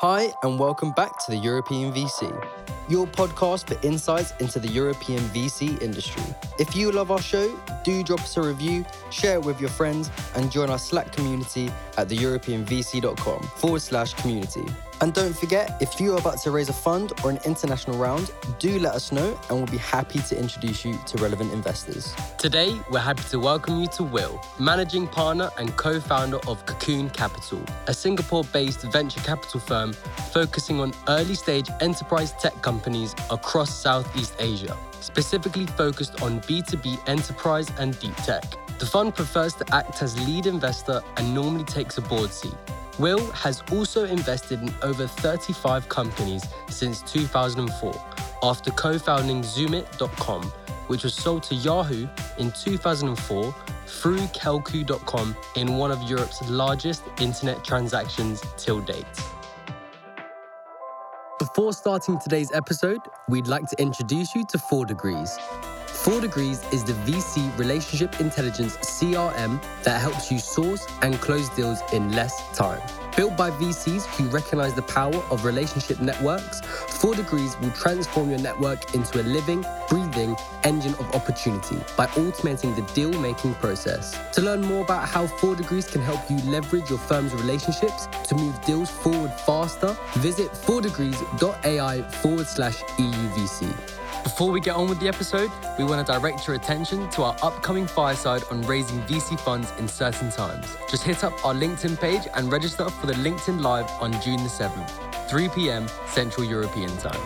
Hi, and welcome back to the European VC, your podcast for insights into the European VC industry. If you love our show, do drop us a review, share it with your friends, and join our Slack community at theeuropeanvc.com forward slash community. And don't forget, if you are about to raise a fund or an international round, do let us know and we'll be happy to introduce you to relevant investors. Today, we're happy to welcome you to Will, managing partner and co founder of Cocoon Capital, a Singapore based venture capital firm focusing on early stage enterprise tech companies across Southeast Asia, specifically focused on B2B enterprise and deep tech. The fund prefers to act as lead investor and normally takes a board seat. Will has also invested in over 35 companies since 2004 after co founding Zoomit.com, which was sold to Yahoo in 2004 through Kelkoo.com in one of Europe's largest internet transactions till date. Before starting today's episode, we'd like to introduce you to 4 Degrees. 4 Degrees is the VC relationship intelligence CRM that helps you source and close deals in less time. Built by VCs who recognize the power of relationship networks, 4 Degrees will transform your network into a living, breathing engine of opportunity by automating the deal making process. To learn more about how 4 Degrees can help you leverage your firm's relationships to move deals forward faster, visit 4degrees.ai forward slash EUVC. Before we get on with the episode, we want to direct your attention to our upcoming fireside on raising VC funds in certain times. Just hit up our LinkedIn page and register for the LinkedIn Live on June the 7th, 3 p.m. Central European Time.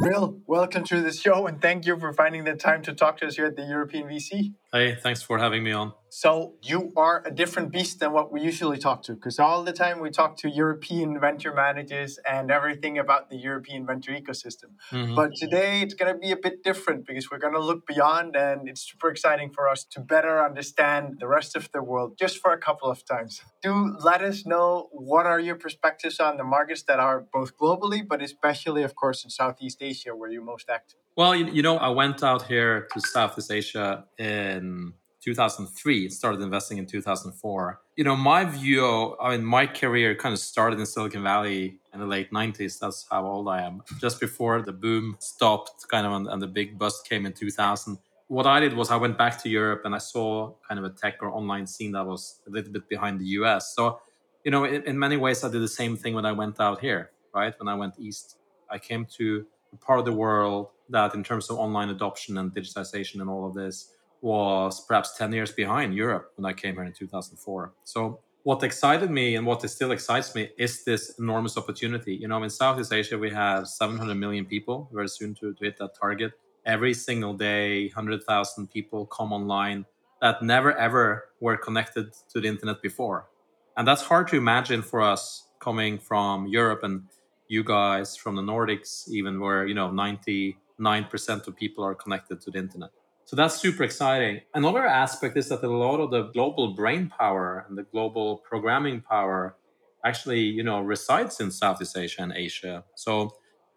Will, welcome to the show and thank you for finding the time to talk to us here at the European VC. Hey, thanks for having me on. So, you are a different beast than what we usually talk to because all the time we talk to European venture managers and everything about the European venture ecosystem. Mm-hmm. But today it's going to be a bit different because we're going to look beyond and it's super exciting for us to better understand the rest of the world just for a couple of times. Do let us know what are your perspectives on the markets that are both globally but especially of course in Southeast Asia where you're most active. Well, you, you know, I went out here to Southeast Asia in 2003, started investing in 2004. You know, my view, I mean, my career kind of started in Silicon Valley in the late 90s. That's how old I am. Just before the boom stopped, kind of, and the big bust came in 2000. What I did was I went back to Europe and I saw kind of a tech or online scene that was a little bit behind the US. So, you know, in, in many ways, I did the same thing when I went out here, right? When I went east, I came to a part of the world that, in terms of online adoption and digitization and all of this, was perhaps 10 years behind Europe when I came here in 2004. So, what excited me and what still excites me is this enormous opportunity. You know, in Southeast Asia, we have 700 million people, very soon to, to hit that target. Every single day, 100,000 people come online that never ever were connected to the internet before. And that's hard to imagine for us coming from Europe and you guys from the Nordics, even where, you know, 99% of people are connected to the internet. So that's super exciting. Another aspect is that a lot of the global brain power and the global programming power actually, you know, resides in Southeast Asia and Asia. So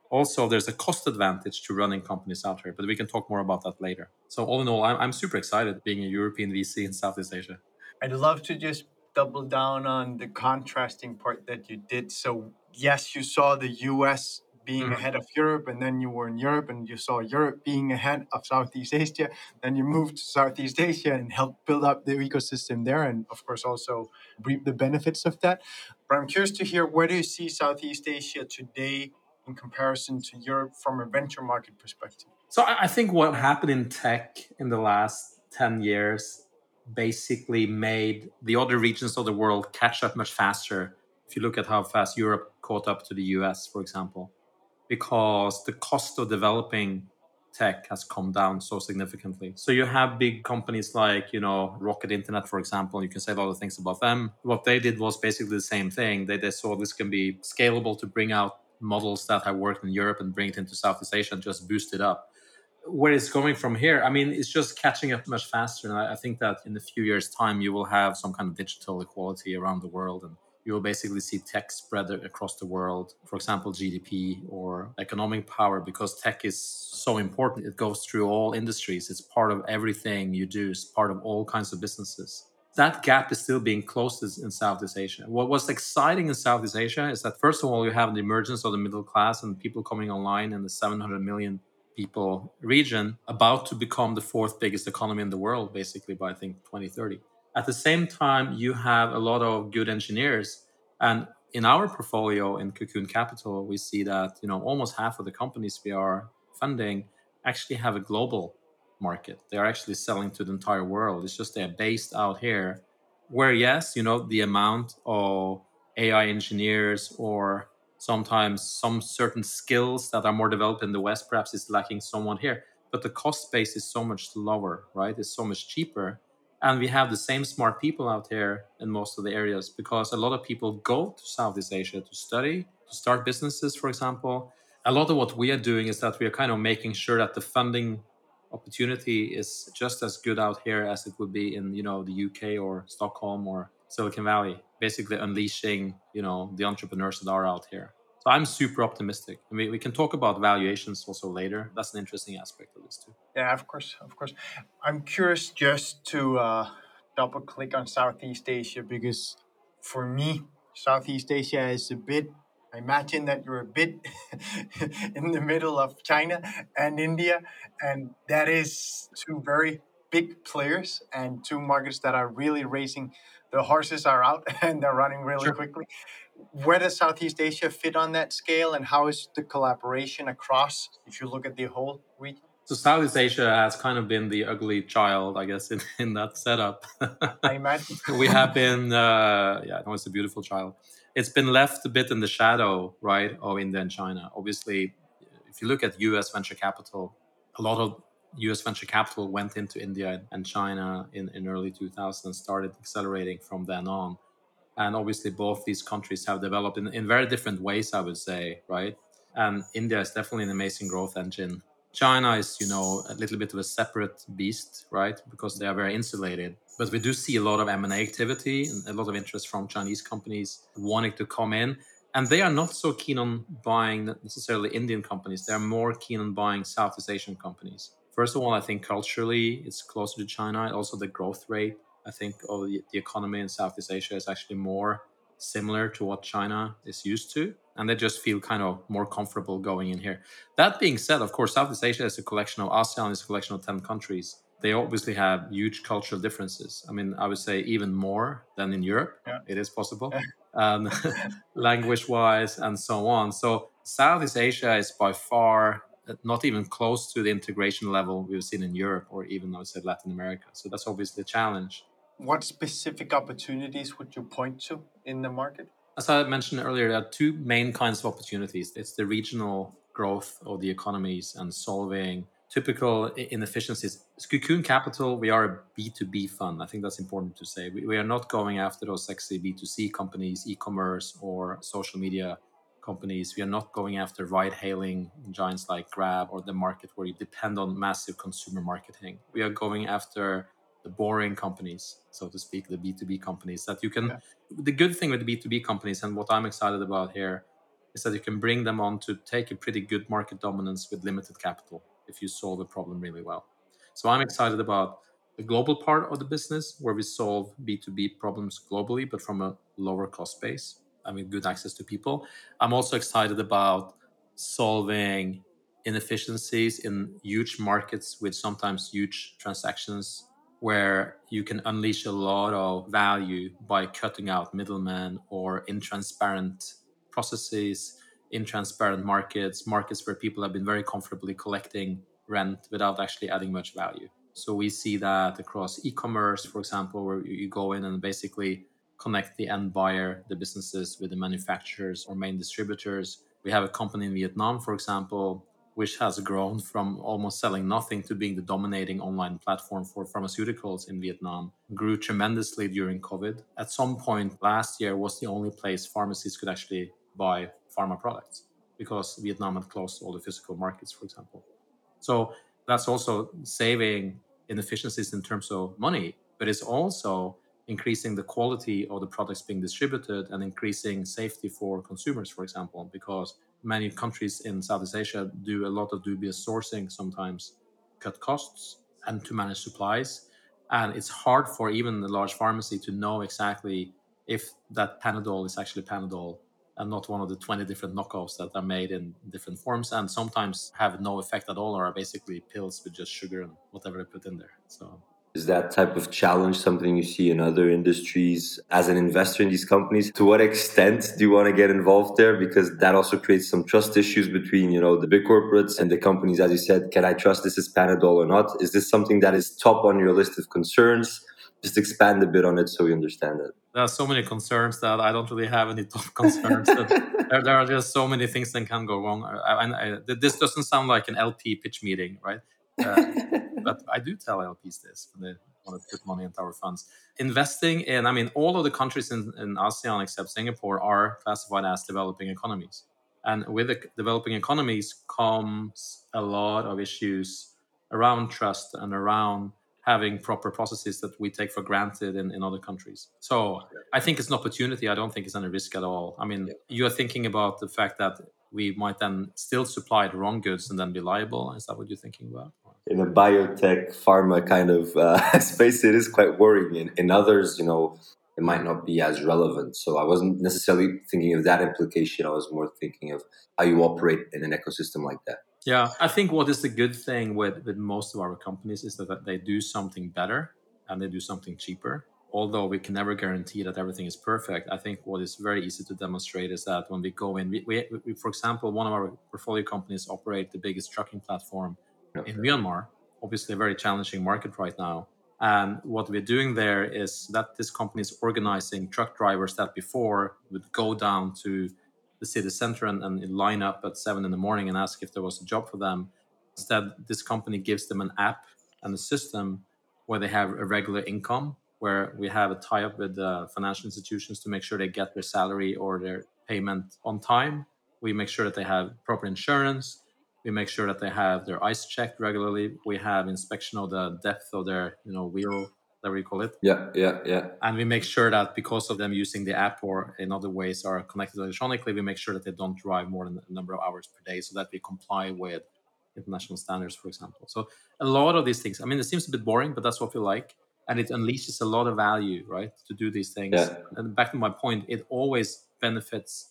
also there's a cost advantage to running companies out here, but we can talk more about that later. So all in all, I'm, I'm super excited being a European VC in Southeast Asia. I'd love to just double down on the contrasting part that you did. So yes, you saw the US being mm-hmm. ahead of Europe, and then you were in Europe and you saw Europe being ahead of Southeast Asia. Then you moved to Southeast Asia and helped build up the ecosystem there, and of course also reap the benefits of that. But I'm curious to hear where do you see Southeast Asia today in comparison to Europe from a venture market perspective? So I think what happened in tech in the last 10 years basically made the other regions of the world catch up much faster. If you look at how fast Europe caught up to the US, for example because the cost of developing tech has come down so significantly. So you have big companies like, you know, Rocket Internet, for example. You can say a lot of things about them. What they did was basically the same thing. They, they saw this can be scalable to bring out models that have worked in Europe and bring it into Southeast Asia and just boost it up. Where it's going from here, I mean, it's just catching up much faster. And I, I think that in a few years' time, you will have some kind of digital equality around the world. And you'll basically see tech spread across the world. For example, GDP or economic power, because tech is so important. It goes through all industries. It's part of everything you do. It's part of all kinds of businesses. That gap is still being closed in Southeast Asia. What was exciting in Southeast Asia is that first of all, you have the emergence of the middle class and people coming online in the 700 million people region, about to become the fourth biggest economy in the world, basically by I think 2030 at the same time, you have a lot of good engineers. And in our portfolio in Cocoon Capital, we see that you know almost half of the companies we are funding actually have a global market. They are actually selling to the entire world. It's just they're based out here. Where yes, you know the amount of AI engineers or sometimes some certain skills that are more developed in the West perhaps is lacking somewhat here. But the cost base is so much lower, right? It's so much cheaper and we have the same smart people out here in most of the areas because a lot of people go to Southeast Asia to study, to start businesses, for example. A lot of what we are doing is that we are kind of making sure that the funding opportunity is just as good out here as it would be in you know the UK or Stockholm or Silicon Valley. Basically, unleashing you know the entrepreneurs that are out here. So I'm super optimistic. I mean, we can talk about valuations also later. That's an interesting aspect of this too. Yeah, of course, of course. I'm curious just to uh, double click on Southeast Asia because for me, Southeast Asia is a bit. I imagine that you're a bit in the middle of China and India, and that is two very big players and two markets that are really racing. The horses are out and they're running really sure. quickly where does Southeast Asia fit on that scale, and how is the collaboration across? If you look at the whole region. So Southeast Asia has kind of been the ugly child, I guess, in, in that setup. I imagine we have been, uh, yeah, no, it's a beautiful child. It's been left a bit in the shadow, right, of India and China. Obviously, if you look at U.S. venture capital, a lot of U.S. venture capital went into India and China in, in early 2000 and started accelerating from then on. And obviously both these countries have developed in, in very different ways i would say right? And india is definitely an amazing growth engine. China is you know a little bit of a separate beast right? Because they are very insulated. But we do see a lot of m&a activity and a lot of interest from chinese companies wanting to come in. And they are not so keen on buying necessarily indian companies. They're more keen on buying southeast asian companies first of all i think culturally it's closer to china also the growth rate I think of the, the economy in Southeast Asia is actually more similar to what China is used to, and they just feel kind of more comfortable going in here. That being said, of course, Southeast Asia is a collection of ASEAN is a collection of ten countries. They obviously have huge cultural differences. I mean, I would say even more than in Europe. Yeah. It is possible, um, language-wise and so on. So Southeast Asia is by far not even close to the integration level we've seen in Europe or even I would say Latin America. So that's obviously a challenge what specific opportunities would you point to in the market? As I mentioned earlier, there are two main kinds of opportunities. It's the regional growth of the economies and solving typical inefficiencies. Cocoon Capital, we are a B2B fund. I think that's important to say. We, we are not going after those sexy B2C companies, e commerce, or social media companies. We are not going after ride hailing giants like Grab or the market where you depend on massive consumer marketing. We are going after the boring companies, so to speak, the B2B companies that you can. Yeah. The good thing with the B2B companies and what I'm excited about here is that you can bring them on to take a pretty good market dominance with limited capital if you solve a problem really well. So I'm excited about the global part of the business where we solve B2B problems globally, but from a lower cost base. I mean, good access to people. I'm also excited about solving inefficiencies in huge markets with sometimes huge transactions where you can unleash a lot of value by cutting out middlemen or intransparent processes, intransparent markets, markets where people have been very comfortably collecting rent without actually adding much value. So we see that across e-commerce, for example, where you go in and basically connect the end buyer, the businesses with the manufacturers or main distributors. We have a company in Vietnam, for example, which has grown from almost selling nothing to being the dominating online platform for pharmaceuticals in Vietnam, grew tremendously during COVID. At some point last year was the only place pharmacies could actually buy pharma products because Vietnam had closed all the physical markets, for example. So that's also saving inefficiencies in terms of money, but it's also increasing the quality of the products being distributed and increasing safety for consumers, for example, because many countries in Southeast Asia do a lot of dubious sourcing sometimes, cut costs and to manage supplies. And it's hard for even the large pharmacy to know exactly if that Panadol is actually Panadol and not one of the 20 different knockoffs that are made in different forms and sometimes have no effect at all or are basically pills with just sugar and whatever they put in there. So is that type of challenge something you see in other industries as an investor in these companies? To what extent do you want to get involved there? Because that also creates some trust issues between, you know, the big corporates and the companies. As you said, can I trust this is Panadol or not? Is this something that is top on your list of concerns? Just expand a bit on it so we understand it. There are so many concerns that I don't really have any top concerns. there, there, are just so many things that can go wrong. I, I, this doesn't sound like an LP pitch meeting, right? Uh, but I do tell LPs this when they want to put money into our funds. Investing in, I mean, all of the countries in, in ASEAN except Singapore are classified as developing economies. And with the developing economies comes a lot of issues around trust and around having proper processes that we take for granted in, in other countries. So I think it's an opportunity. I don't think it's any risk at all. I mean, you're thinking about the fact that we might then still supply the wrong goods and then be liable. Is that what you're thinking about? In a biotech, pharma kind of uh, space, it is quite worrying. In, in others, you know, it might not be as relevant. So I wasn't necessarily thinking of that implication. I was more thinking of how you operate in an ecosystem like that. Yeah, I think what is the good thing with, with most of our companies is that, they do something better and they do something cheaper although we can never guarantee that everything is perfect, I think what is very easy to demonstrate is that when we go in, we, we, we for example, one of our portfolio companies operate the biggest trucking platform okay. in Myanmar, obviously a very challenging market right now. And what we're doing there is that this company is organizing truck drivers that before would go down to the city center and, and line up at seven in the morning and ask if there was a job for them. Instead, this company gives them an app and a system where they have a regular income where we have a tie up with the financial institutions to make sure they get their salary or their payment on time. We make sure that they have proper insurance. We make sure that they have their eyes checked regularly. We have inspection of the depth of their, you know, wheel, whatever you call it. Yeah, yeah, yeah. And we make sure that because of them using the app or in other ways are connected electronically, we make sure that they don't drive more than a number of hours per day, so that we comply with international standards, for example. So a lot of these things. I mean, it seems a bit boring, but that's what we like and it unleashes a lot of value right to do these things yeah. and back to my point it always benefits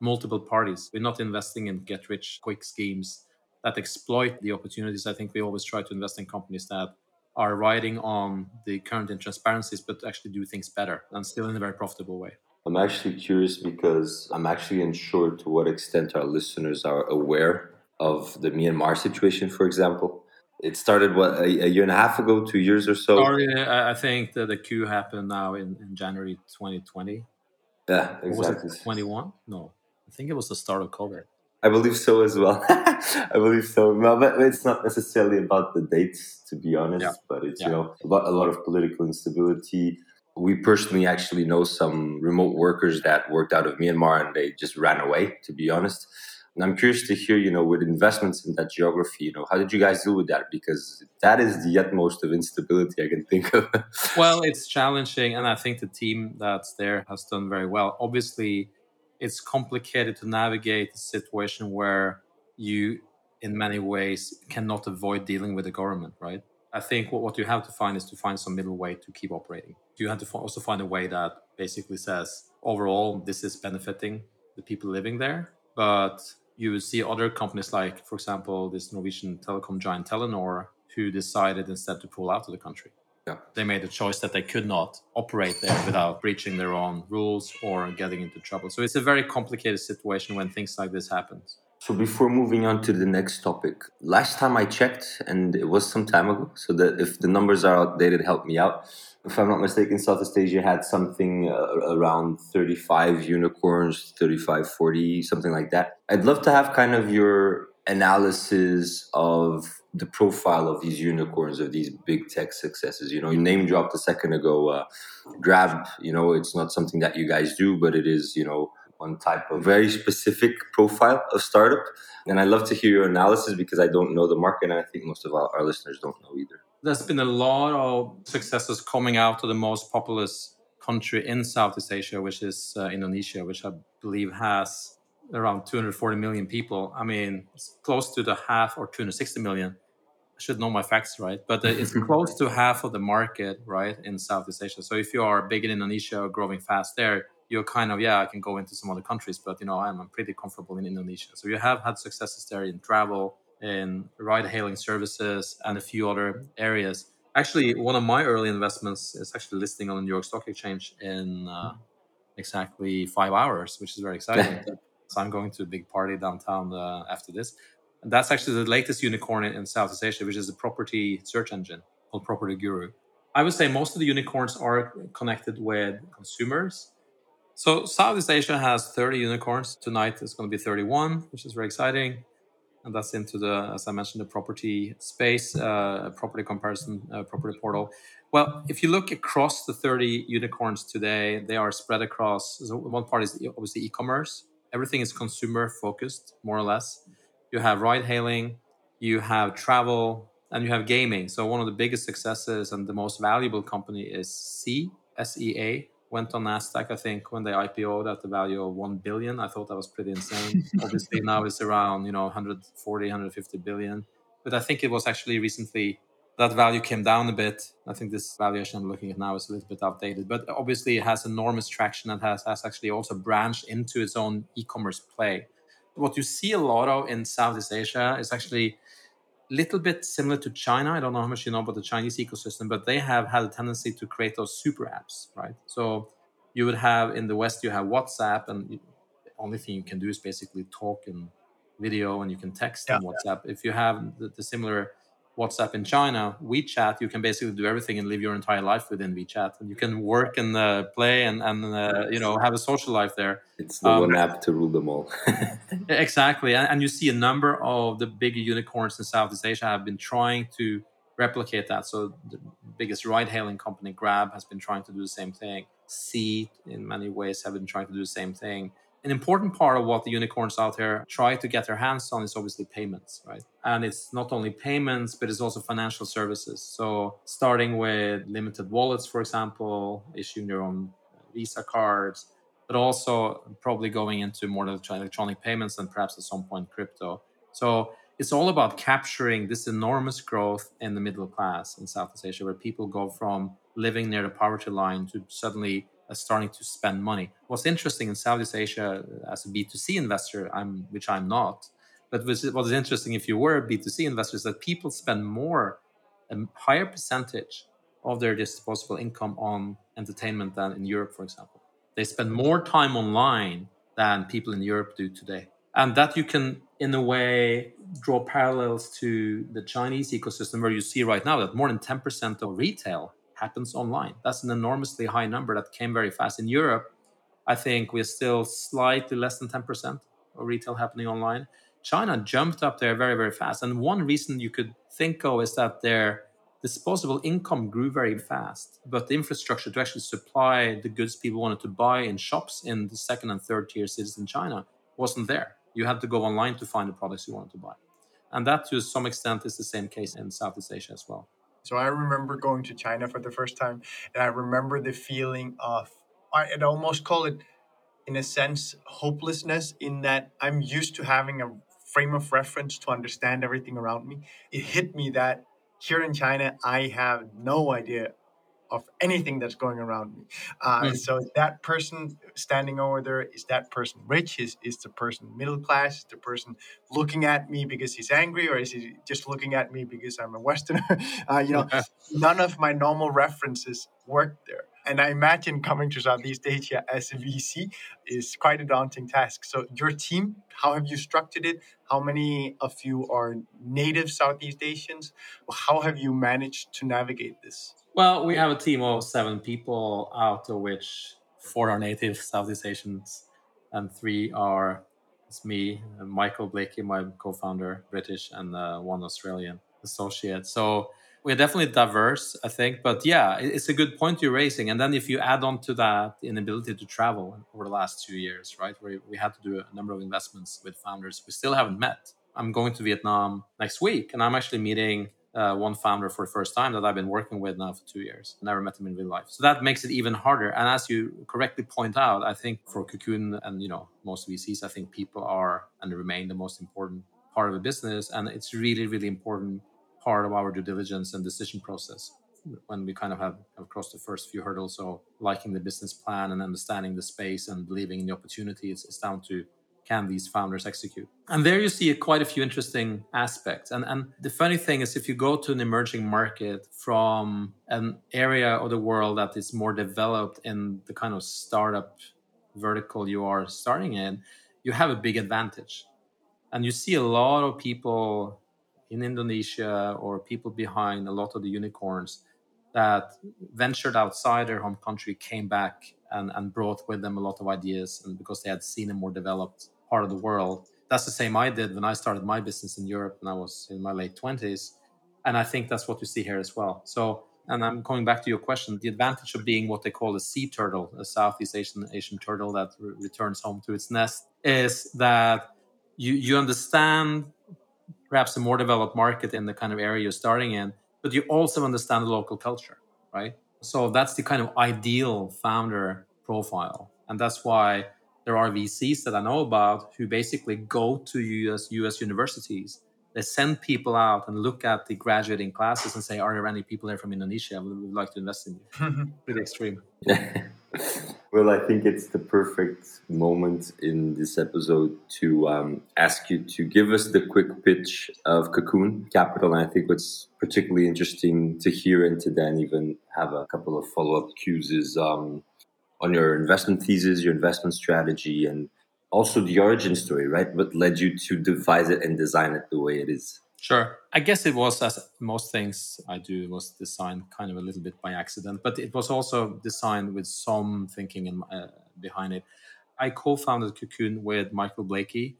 multiple parties we're not investing in get rich quick schemes that exploit the opportunities i think we always try to invest in companies that are riding on the current intransparencies but actually do things better and still in a very profitable way i'm actually curious because i'm actually unsure to what extent our listeners are aware of the myanmar situation for example it started what a, year and a half ago, two years or so. Sorry, I think that the coup happened now in, in January 2020. Yeah, exactly. 21? No, I think it was the start of COVID. I believe so as well. I believe so. No, but it's not necessarily about the dates, to be honest. Yeah. But it's yeah. you know about a lot of political instability. We personally actually know some remote workers that worked out of Myanmar and they just ran away. To be honest, and I'm curious to hear, you know, with investments in that geography, you know, how did you guys deal with that? Because that is the utmost of instability I can think of. well, it's challenging, and I think the team that's there has done very well. Obviously, it's complicated to navigate a situation where you, in many ways, cannot avoid dealing with the government, right? I think what, what you have to find is to find some middle way to keep operating. You have to also find a way that basically says, overall, this is benefiting the people living there, but you see other companies like, for example, this Norwegian telecom giant Telenor, who decided instead to pull out of the country. Yeah. They made a choice that they could not operate there without breaching their own rules or getting into trouble. So it's a very complicated situation when things like this happen. So before moving on to the next topic, last time I checked, and it was some time ago, so that if the numbers are outdated, help me out if I'm not mistaken, Southeast Asia had something uh, around 35 unicorns, 35, 40, something like that. I'd love to have kind of your analysis of the profile of these unicorns, of these big tech successes. You know, you name dropped a second ago, uh, Grab, you know, it's not something that you guys do, but it is, you know, one type of very specific profile of startup. And I'd love to hear your analysis because I don't know the market and I think most of our, our listeners don't know either. There's been a lot of successes coming out of the most populous country in Southeast Asia, which is uh, Indonesia, which I believe has around 240 million people. I mean, it's close to the half or 260 million. I should know my facts right, but uh, it's close to half of the market, right, in Southeast Asia. So if you are big in Indonesia or growing fast there, you're kind of yeah, I can go into some other countries, but you know I'm, I'm pretty comfortable in Indonesia. So you have had successes there in travel, in ride-hailing services, and a few other areas. Actually, one of my early investments is actually listing on the New York Stock Exchange in uh, exactly five hours, which is very exciting. so I'm going to a big party downtown uh, after this. And that's actually the latest unicorn in, in Southeast Asia, which is a property search engine called Property Guru. I would say most of the unicorns are connected with consumers so Southeast Asia has 30 unicorns. Tonight it's going to be 31, which is very exciting. And that's into the, as I mentioned, the property space, uh, property comparison, uh, property portal. Well, if you look across the 30 unicorns today, they are spread across. So one part is obviously e-commerce. Everything is consumer focused, more or less. You have ride hailing, you have travel, and you have gaming. So one of the biggest successes and the most valuable company is Sea, S E A, went on Nasdaq, I think, when they IPO'd at the value of one billion. I thought that was pretty insane. Obviously, now it's around you know 140, 150 billion. But I think it was actually recently that value came down a bit. I think this valuation I'm looking at now is a little bit outdated, but obviously it has enormous traction and has, has actually also branched into its own e-commerce play. What you see a lot of in Southeast Asia is actually a little bit similar to China. I don't know how much you know about the Chinese ecosystem, but they have had a tendency to create those super apps, right? So you would have in the West, you have WhatsApp, and the only thing you can do is basically talk and video, and you can text yeah. WhatsApp. If you have the, the similar WhatsApp in China, WeChat, you can basically do everything and live your entire life within WeChat. And you can work and uh, play and, and uh, you know have a social life there. It's the um, one app to rule them all. exactly, and, and, you see a number of the big unicorns in Southeast Asia have been trying to replicate that. So the biggest ride-hailing company, Grab, has been trying to do the same thing. Sea, in many ways, have been trying to do the same thing an important part of what the unicorns out there try to get their hands on is obviously payments, right? And it's not only payments, but it's also financial services. So starting with limited wallets, for example, issuing your own Visa cards, but also probably going into more electronic payments and perhaps at some point crypto. So it's all about capturing this enormous growth in the middle class in Southeast Asia, where people go from living near the poverty line to suddenly uh, starting to spend money. What's interesting in Southeast Asia uh, as a B2C investor, I'm, which I'm not, but what is interesting if you were a B2C investor is that people spend more, a higher percentage of their disposable income on entertainment than in Europe, for example. They spend more time online than people in Europe do today. And that you can, in a way, draw parallels to the Chinese ecosystem, where you see right now that more than 10% of retail happens online. That's an enormously high number that came very fast. In Europe, I think we're still slightly less than 10% of retail happening online. China jumped up there very, very fast. And one reason you could think of is that their disposable income grew very fast, but the infrastructure to actually supply the goods people wanted to buy in shops in the second and third tier cities in China wasn't there. You had to go online to find the products you wanted to buy. And that, to some extent, is the same case in Southeast Asia as well. So I remember going to China for the first time, and I remember the feeling of I'd almost call it, in a sense, hopelessness. In that I'm used to having a frame of reference to understand everything around me. It hit me that here in China, I have no idea of anything that's going around me. Uh, mm. So that person standing over there is that person rich? Is is the person middle class? Is the person looking at me because he's angry, or is he just looking at me because I'm a Westerner? Uh, you know, none of my normal references work there. And I imagine coming to Southeast Asia as a VC is quite a daunting task. So, your team, how have you structured it? How many of you are native Southeast Asians? How have you managed to navigate this? Well, we have a team of seven people, out of which four are native Southeast Asians, and three are it's me, Michael Blakey, my co-founder, British, and uh, one Australian associate. So we're definitely diverse, I think. But yeah, it's a good point you're raising. And then if you add on to that inability to travel over the last two years, right, where we had to do a number of investments with founders we still haven't met. I'm going to Vietnam next week, and I'm actually meeting uh, one founder for the first time that I've been working with now for two years. Never met him in real life, so that makes it even harder. And as you correctly point out, I think for Cocoon and you know most VCs, I think people are and remain the most important part of a business, and it's really really important part of our due diligence and decision process when we kind of have, have crossed the first few hurdles so liking the business plan and understanding the space and believing in the opportunity it's, it's down to can these founders execute? And there you see quite a few interesting aspects. And, and the funny thing is, if you go to an emerging market from an area of the world that is more developed in the kind of startup vertical you are starting in, you have a big advantage. And you see a lot of people in Indonesia or people behind a lot of the unicorns that ventured outside their home country came back and, and brought with them a lot of ideas and because they had seen a more developed part of the world. That's the same I did when I started my business in Europe when I was in my late 20s. And I think that's what you see here as well. So, and I'm going back to your question the advantage of being what they call a sea turtle, a Southeast Asian, Asian turtle that re- returns home to its nest, is that you, you understand perhaps a more developed market in the kind of area you're starting in, but you also understand the local culture, right? So that's the kind of ideal founder profile. And that's why there are VCs that I know about who basically go to US US universities. They send people out and look at the graduating classes and say, "Are there any people there from Indonesia? We would like to invest in you." Pretty extreme. well, I think it's the perfect moment in this episode to um, ask you to give us the quick pitch of Cocoon Capital. And I think what's particularly interesting to hear and to then even have a couple of follow up cues is um, on your investment thesis, your investment strategy, and also the origin story, right? What led you to devise it and design it the way it is? Sure. I guess it was, as most things I do, was designed kind of a little bit by accident, but it was also designed with some thinking in, uh, behind it. I co founded Cocoon with Michael Blakey.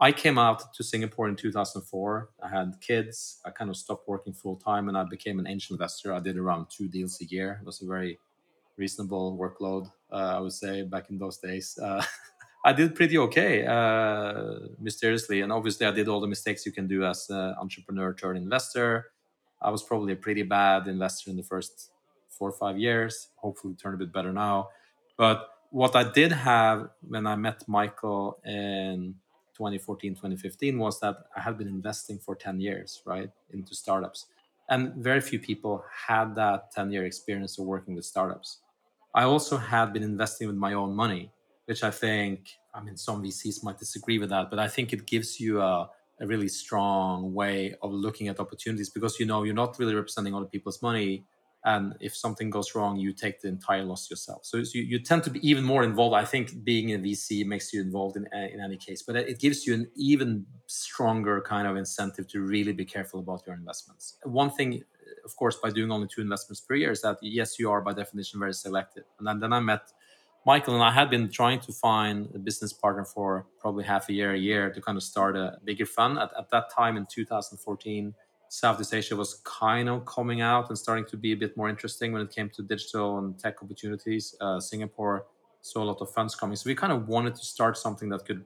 I came out to Singapore in 2004. I had kids. I kind of stopped working full time and I became an angel investor. I did around two deals a year. It was a very reasonable workload, uh, I would say, back in those days. Uh, I did pretty okay, uh, mysteriously. And obviously, I did all the mistakes you can do as an entrepreneur turned investor. I was probably a pretty bad investor in the first four or five years. Hopefully, turn a bit better now. But what I did have when I met Michael in 2014, 2015 was that I had been investing for 10 years, right, into startups. And very few people had that 10 year experience of working with startups. I also had been investing with my own money, which I think, I mean, some VCs might disagree with that, but I think it gives you a, a really strong way of looking at opportunities because you know you're not really representing other people's money and if something goes wrong you take the entire loss yourself. So you, you tend to be even more involved. I think being a vc makes you involved in, in any case but it gives you an even stronger kind of incentive to really be careful about your investments. One thing of course by doing only two investments per year is that yes you are by definition very selective and then, then i met michael and i had been trying to find a business partner for probably half a year a year to kind of start a bigger fund at, at that time in 2014 Southeast Asia was kind of coming out and starting to be a bit more interesting when it came to digital and tech opportunities. Uh, Singapore saw a lot of funds coming. So we kind of wanted to start something that could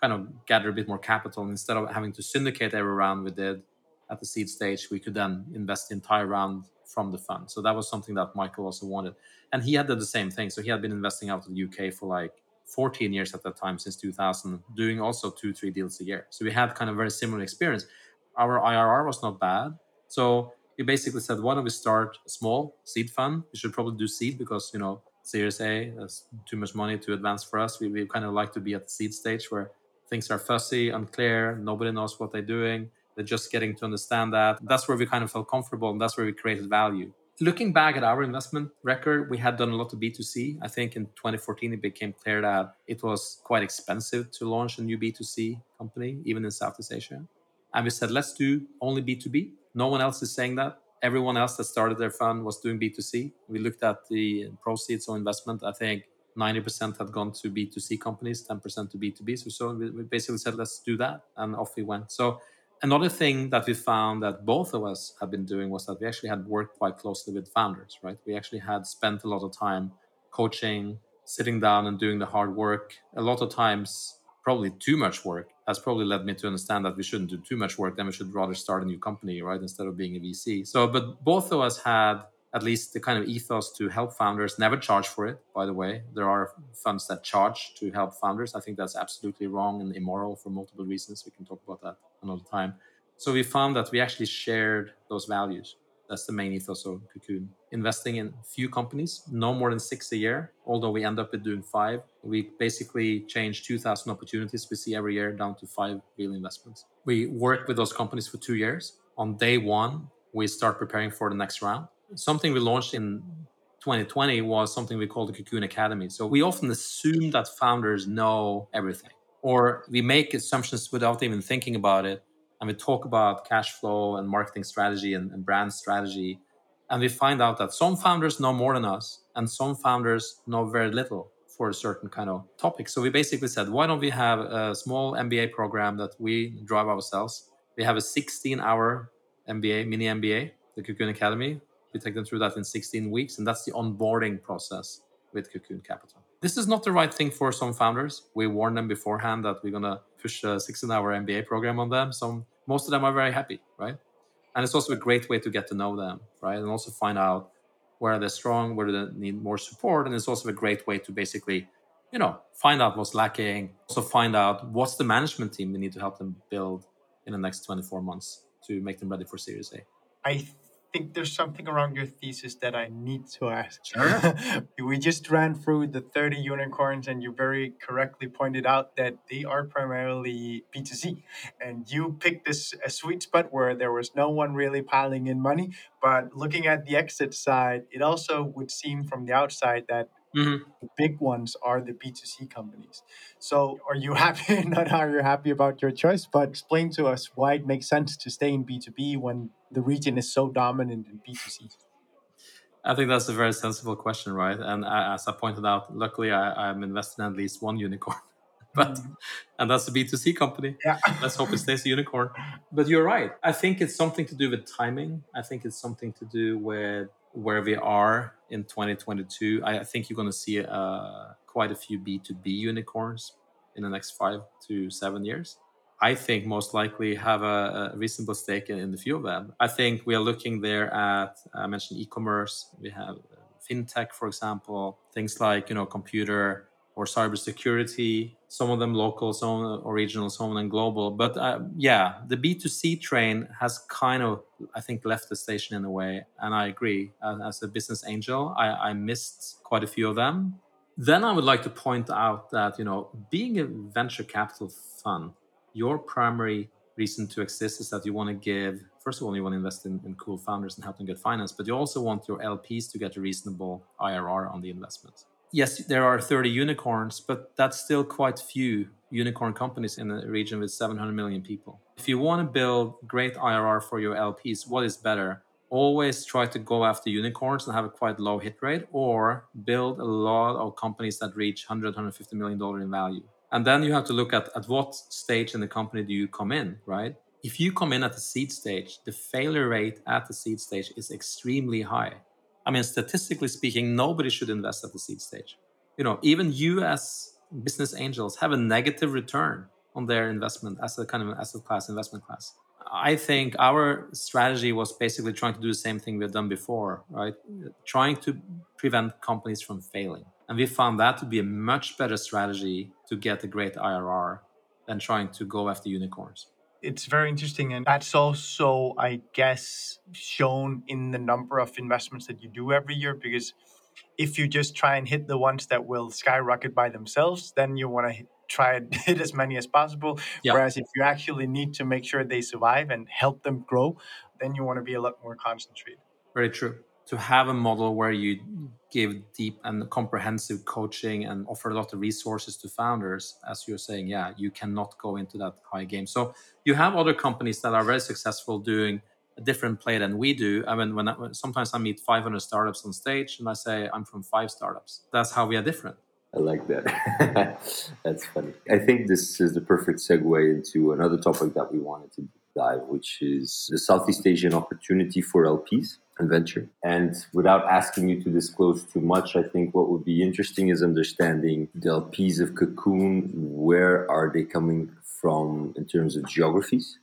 kind of gather a bit more capital. And instead of having to syndicate every round we did at the seed stage, we could then invest the entire round from the fund. So that was something that Michael also wanted. And he had done the same thing. So he had been investing out of the UK for like 14 years at that time, since 2000, doing also two, three deals a year. So we had kind of very similar experience our IRR was not bad. So we basically said, why don't we start a small seed fund? We should probably do seed because, you know, Series A, is too much money to advance for us. We, we kind of like to be at the seed stage where things are fussy, unclear, nobody knows what they're doing. They're just getting to understand that. That's where we kind of felt comfortable and that's where we created value. Looking back at our investment record, we had done a lot of B2C. I think in 2014, it became clear that it was quite expensive to launch a new B2C company, even in Southeast Asia. And we said, let's do only B2B. No one else is saying that. Everyone else that started their fund was doing B2C. We looked at the proceeds or investment. I think 90% had gone to B2C companies, 10% to B2B. So, so we basically said, let's do that. And off we went. So another thing that we found that both of us have been doing was that we actually had worked quite closely with founders, right? We actually had spent a lot of time coaching, sitting down and doing the hard work. A lot of times, probably too much work has probably led me to understand that we shouldn't do too much work. Then we should rather start a new company, right, instead of being a VC. So, but both of us had at least the kind of ethos to help founders, never charge for it, by the way. There are funds that charge to help founders. I think that's absolutely wrong and immoral for multiple reasons. We can talk about that another time. So we found that we actually shared those values. That's the main ethos of Cocoon. Investing in few companies, no more than six a year, although we end up with doing five. We basically change 2,000 opportunities we see every year down to five real investments. We work with those companies for two years. On day one, we start preparing for the next round. Something we launched in 2020 was something we call the Cocoon Academy. So we often assume that founders know everything, or we make assumptions without even thinking about it and we talk about cash flow and marketing strategy and, and, brand strategy and we find out that some founders know more than us and some founders know very little for a certain kind of topic so we basically said why don't we have a small mba program that we drive ourselves we have a 16 hour mba mini mba the cocoon academy we take them through that in 16 weeks and that's the onboarding process with cocoon capital this is not the right thing for some founders. We warn them beforehand that we're gonna push a 16-hour MBA program on them. Some most of them are very happy, right? And it's also a great way to get to know them, right? And also find out where they're strong, where they need more support. And it's also a great way to basically, you know, find out what's lacking. Also find out what's the management team we need to help them build in the next 24 months to make them ready for Series A. I think there's something around your thesis that I need to ask. Sure. we just ran through the 30 unicorns, and you very correctly pointed out that they are primarily B2C. And you picked this a sweet spot where there was no one really piling in money. But looking at the exit side, it also would seem from the outside that Mm-hmm. The big ones are the B2C companies. So are you happy? Not are you happy about your choice, but explain to us why it makes sense to stay in B2B when the region is so dominant in B2C. I think that's a very sensible question, right? And as I pointed out, luckily I, am invested in at least one unicorn, but mm-hmm. and that's a B2C company. Yeah. Let's hope it stays a unicorn. But you're right. I think it's something to do with timing. I think it's something to do with where we are in 2022, I think you're going to see uh, quite a few B2B unicorns in the next five to seven years. I think most likely have a, a reasonable stake in, in, the few of them. I think we are looking there at, I mentioned e-commerce, we have uh, fintech, for example, things like, you know, computer or cybersecurity, some of them local, some of them regional, some of them global. But uh, yeah, the B2C train has kind of, I think, left the station in a way. And I agree. Uh, as a business angel, I, I missed quite a few of them. Then I would like to point out that, you know, being a venture capital fund, your primary reason to exist is that you want to give first of all you want to invest in, in cool founders and help them get finance but you also want your lps to get a reasonable irr on the investment yes, there are 30 unicorns, but that's still quite few unicorn companies in a region with 700 million people. If you want to build great IRR for your LPs, what is better? Always try to go after unicorns and have a quite low hit rate, or build a lot of companies that reach 100, 150 million dollar in value. And then you have to look at at what stage in the company do you come in, right? If you come in at the seed stage, the failure rate at the seed stage is extremely high. I mean, statistically speaking, nobody should invest at the seed stage. You know, even US business angels have a negative return on their investment as a kind of an asset class, investment class. I think our strategy was basically trying to do the same thing we've done before, right? Trying to prevent companies from failing. And we found that to be a much better strategy to get a great IRR than trying to go after unicorns it's very interesting and that's also i guess shown in the number of investments that you do every year because if you just try and hit the ones that will skyrocket by themselves then you want to try and hit as many as possible. Yep. whereas if you actually need to make sure they survive and help them grow then you want to be a lot more concentrated. Very true. To have a model where you give deep and comprehensive coaching and offer a lot of resources to founders as you're saying yeah you cannot go into that high game. So you have other companies that are very successful doing a different play than we do. I mean when, I, sometimes i meet 500 startups on stage and i say i'm from five startups. That's how we are different. I like that. That's funny. I think this is the perfect segue into another topic that we wanted to dive, which is the Southeast Asian opportunity for LPs and venture. And without asking you to disclose too much, I think what would be interesting is understanding the LPs of Cocoon. Where are they coming from in terms of geographies?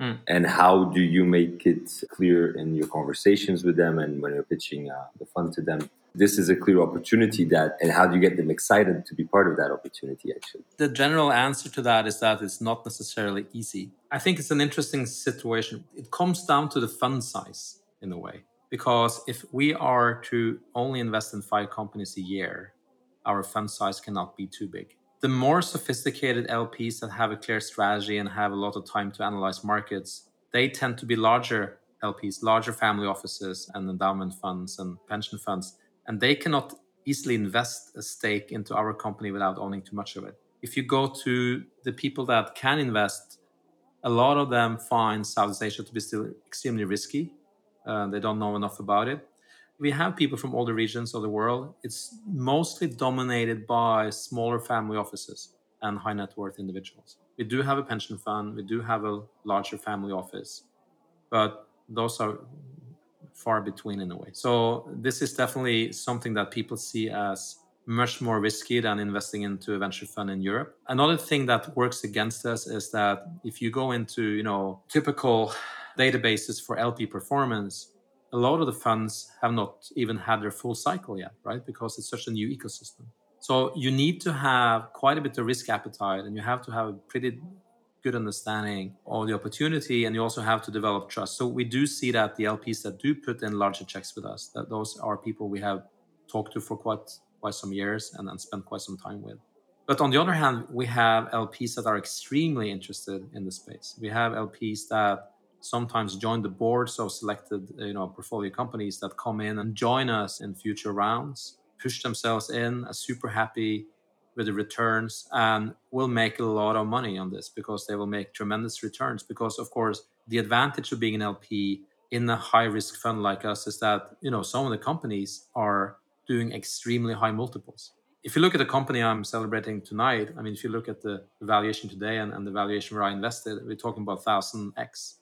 Mm. And how do you make it clear in your conversations with them and when you're pitching uh, the fund to them? This is a clear opportunity that, and how do you get them excited to be part of that opportunity actually? The general answer to that is that it's not necessarily easy. I think it's an interesting situation. It comes down to the fund size in a way. Because if we are to only invest in five companies a year, our fund size cannot be too big. The more sophisticated LPs that have a clear strategy and have a lot of time to analyze markets, they tend to be larger LPs, larger family offices and endowment funds and pension funds. And they cannot easily invest a stake into our company without owning too much of it. If you go to the people that can invest, a lot of them find Southeast Asia to be still extremely risky. Uh, they don't know enough about it we have people from all the regions of the world. It's mostly dominated by smaller family offices and high net worth individuals. We do have a pension fund, we do have a larger family office, but those are far between in a way. So, this is definitely something that people see as much more risky than investing into a venture fund in Europe. Another thing that works against us is that if you go into, you know, typical databases for LP performance, a lot of the funds have not even had their full cycle yet, right? Because it's such a new ecosystem. So you need to have quite a bit of risk appetite and you have to have a pretty good understanding of the opportunity and you also have to develop trust. So we do see that the LPs that do put in larger checks with us, that those are people we have talked to for quite quite some years and, and spent quite some time with. But on the other hand, we have LPs that are extremely interested in the space. We have LPs that sometimes join the boards of selected you know portfolio companies that come in and join us in future rounds push themselves in are super happy with the returns and will make a lot of money on this because they will make tremendous returns because of course the advantage of being an lp in a high risk fund like us is that you know some of the companies are doing extremely high multiples if you look at the company I'm celebrating tonight, I mean, if you look at the valuation today and, and the valuation where I invested, we're talking about 1000x.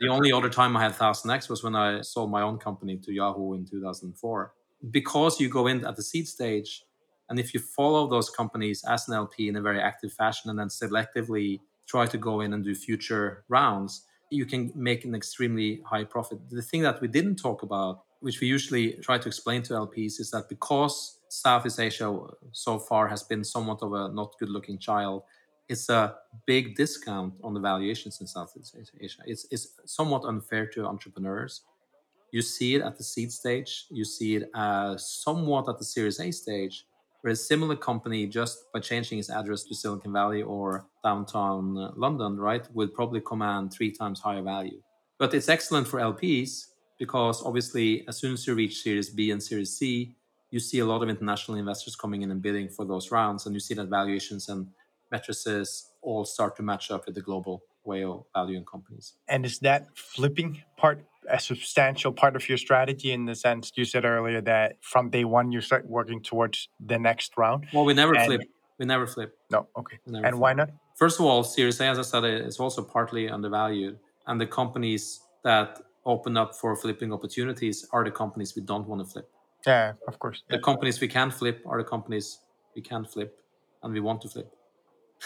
The only other time I had 1000x was when I sold my own company to Yahoo in 2004. Because you go in at the seed stage, and if you follow those companies as an LP in a very active fashion and then selectively try to go in and do future rounds, you can make an extremely high profit. The thing that we didn't talk about, which we usually try to explain to LPs, is that because Southeast Asia so far has been somewhat of a not good looking child. It's a big discount on the valuations in Southeast Asia. It's, it's somewhat unfair to entrepreneurs. You see it at the seed stage, you see it uh, somewhat at the Series A stage, where a similar company, just by changing its address to Silicon Valley or downtown London, right, would probably command three times higher value. But it's excellent for LPs because obviously, as soon as you reach Series B and Series C, you see a lot of international investors coming in and bidding for those rounds, and you see that valuations and matrices all start to match up with the global way of valuing companies. And is that flipping part a substantial part of your strategy in the sense you said earlier that from day one you start working towards the next round? Well, we never and flip. We never flip. No, okay. And flip. why not? First of all, Series A, as I said, is also partly undervalued, and the companies that open up for flipping opportunities are the companies we don't want to flip. Yeah, of course. The companies we can flip are the companies we can flip and we want to flip.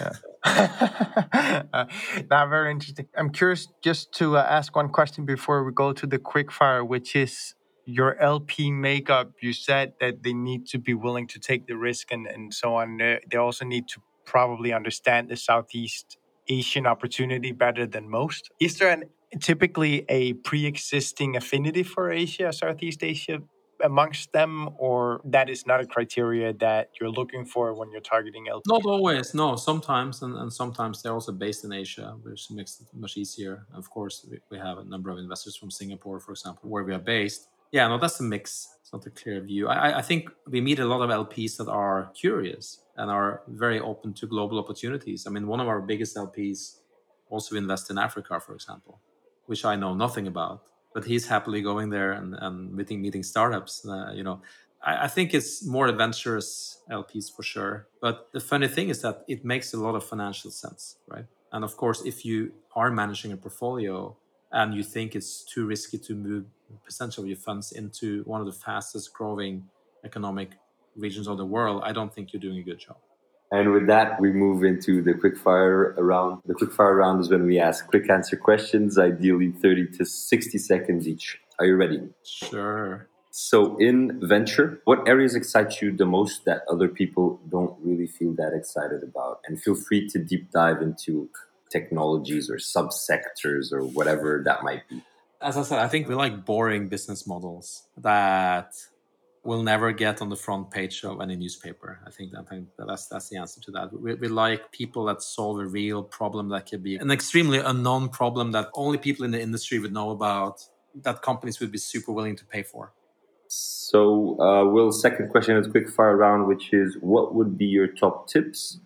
Uh, now, very interesting. I'm curious just to uh, ask one question before we go to the quick fire, which is your LP makeup. You said that they need to be willing to take the risk and, and so on. They, they also need to probably understand the Southeast Asian opportunity better than most. Is there an, typically a pre existing affinity for Asia, Southeast Asia amongst them, or that is not a criteria that you're looking for when you're targeting LP? Not always, no. Sometimes, and, and sometimes they're also based in Asia, which makes it much easier. Of course, we, we have a number of investors from Singapore, for example, where we are based. Yeah, no, that's a mix. It's not a clear view. I, I think we meet a lot of LPs that are curious and are very open to global opportunities. I mean, one of our biggest LPs also invest in Africa, for example, which I know nothing about but he's happily going there and, and meeting meeting startups. Uh, you know, I, I, think it's more adventurous LPs for sure. But the funny thing is that it makes a lot of financial sense, right? And of course, if you are managing a portfolio and you think it's too risky to move percentage of your funds into one of the fastest growing economic regions of the world, I don't think you're doing a good job. And with that, we move into the quickfire round. The quickfire round is when we ask quick answer questions, ideally 30 to 60 seconds each. Are you ready? Sure. So, in venture, what areas excite you the most that other people don't really feel that excited about? And feel free to deep dive into technologies or subsectors or whatever that might be. As I said, I think we like boring business models that will never get on the front page of any newspaper. I think, I think that's that's the answer to that. We, we like people that solve a real problem that could be an extremely unknown problem that only people in the industry would know about, that companies would be super willing to pay for. So, uh, Will, second question is quick fire round, which is what would be your top tips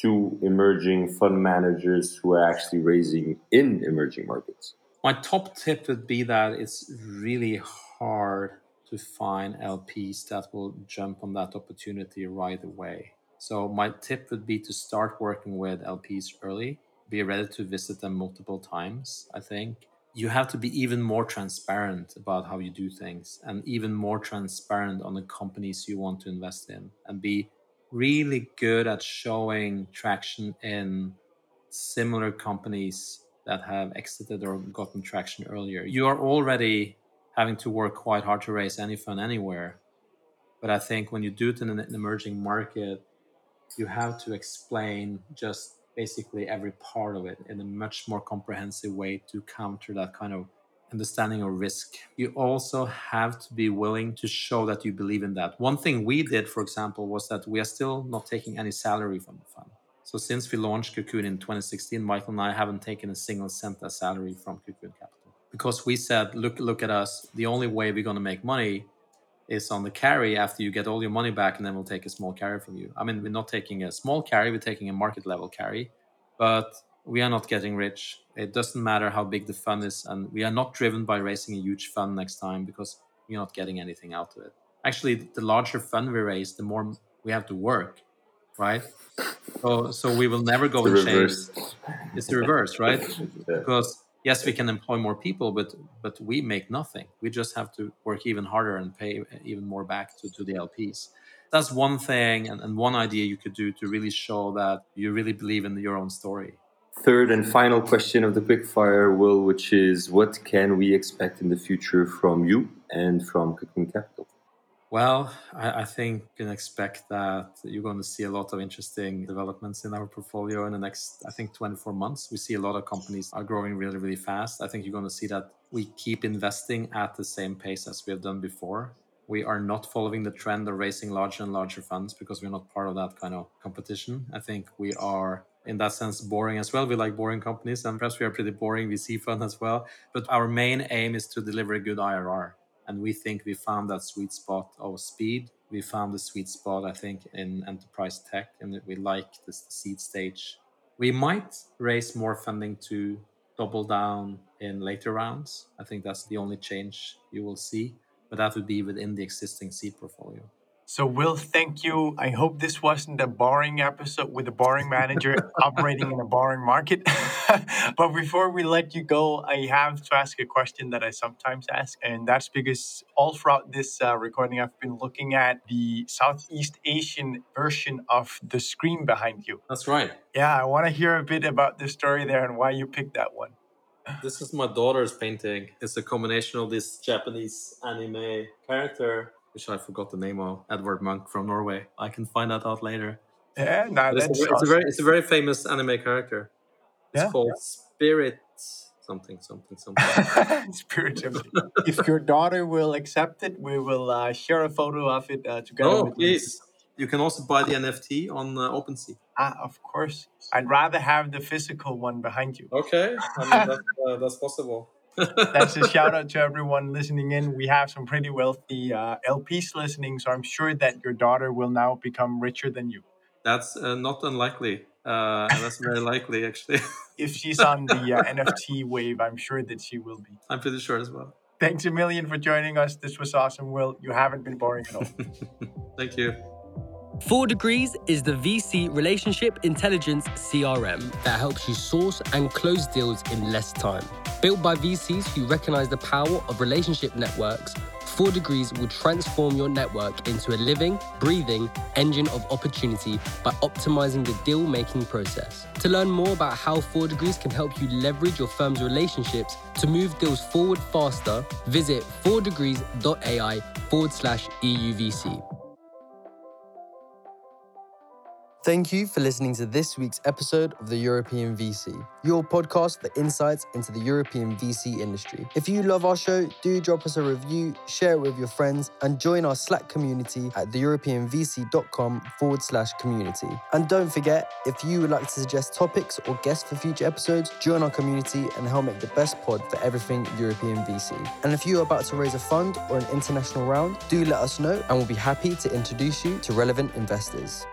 to emerging fund managers who are actually raising in emerging markets? My top tip would be that it's really hard to find LPs that will jump on that opportunity right away. So, my tip would be to start working with LPs early, be ready to visit them multiple times, I think you have to be even more transparent about how you do things and even more transparent on the companies you want to invest in and be really good at showing traction in similar companies that have exited or gotten traction earlier. You are already having to work quite hard to raise any fund anywhere. But I think when you do it in an emerging market, you have to explain just basically every part of it in a much more comprehensive way to counter that kind of understanding of risk. You also have to be willing to show that you believe in that. One thing we did, for example, was that we are still not taking any salary from the fund. So since we launched Cocoon in 2016, Michael and I haven't taken a single cent as salary from Cocoon Capital because we said, look, look at us. The only way we're going to make money is on the carry after you get all your money back, and then we'll take a small carry from you. I mean, we're not taking a small carry, we're taking a market level carry, but we are not getting rich. It doesn't matter how big the fund is, and we are not driven by raising a huge fund next time because we're not getting anything out of it. Actually, the larger fund we raise, the more we have to work, right? So, so we will never go and change. It's the reverse, right? yeah. Because yes, we can employ more people, but but we make nothing. We just have to work even harder and pay even more back to, to the LPs. That's one thing and, and one idea you could do to really show that you really believe in your own story. Third and final question of the quickfire, Will, which is what can we expect in the future from you and from Cocoon Capital? Well, I, I, think you can expect that you're going to see a lot of interesting developments in our portfolio in the next, I think, 24 months. We see a lot of companies are growing really, really fast. I think you're going to see that we keep investing at the same pace as we have done before. We are not following the trend of raising larger and larger funds because we're not part of that kind of competition. I think we are in that sense boring as well. We like boring companies and perhaps we are pretty boring VC fund as well. But our main aim is to deliver a good IRR and we think we found that sweet spot of speed. We found the sweet spot, I think, in enterprise tech, and we like this seed stage. We might raise more funding to double down in later rounds. I think that's the only change you will see, but that would be within the existing seed portfolio. So, Will, thank you. I hope this wasn't a boring episode with a boring manager operating in a boring market. but before we let you go, I have to ask a question that I sometimes ask. And that's because all throughout this uh, recording, I've been looking at the Southeast Asian version of the screen behind you. That's right. Yeah, I want to hear a bit about the story there and why you picked that one. This is my daughter's painting. It's a combination of this Japanese anime character which I forgot the name of, Edvard Munch from Norway. I can find that out later. Yeah, no, it's, a, it's, a, very it's a very famous anime character. It's yeah. called Spirit something something something. Spirit. if your daughter will accept it, we will uh, share a photo of it uh, together. Oh, please. You can also buy the NFT on uh, OpenSea. Ah, of course. I'd rather have the physical one behind you. Okay, I mean, that's, uh, that's possible. That's a shout out to everyone listening in. We have some pretty wealthy uh, LPs listening, so I'm sure that your daughter will now become richer than you. That's uh, not unlikely. Uh, that's very likely, actually. if she's on the uh, NFT wave, I'm sure that she will be. I'm pretty sure as well. Thanks a million for joining us. This was awesome, Will. You haven't been boring at all. Thank you. Four Degrees is the VC relationship intelligence CRM that helps you source and close deals in less time. Built by VCs who recognize the power of relationship networks, 4 Degrees will transform your network into a living, breathing engine of opportunity by optimizing the deal making process. To learn more about how 4 Degrees can help you leverage your firm's relationships to move deals forward faster, visit 4degrees.ai forward slash EUVC. Thank you for listening to this week's episode of the European VC, your podcast for insights into the European VC industry. If you love our show, do drop us a review, share it with your friends, and join our Slack community at theeuropeanvc.com forward slash community. And don't forget, if you would like to suggest topics or guests for future episodes, join our community and help make the best pod for everything European VC. And if you are about to raise a fund or an international round, do let us know and we'll be happy to introduce you to relevant investors.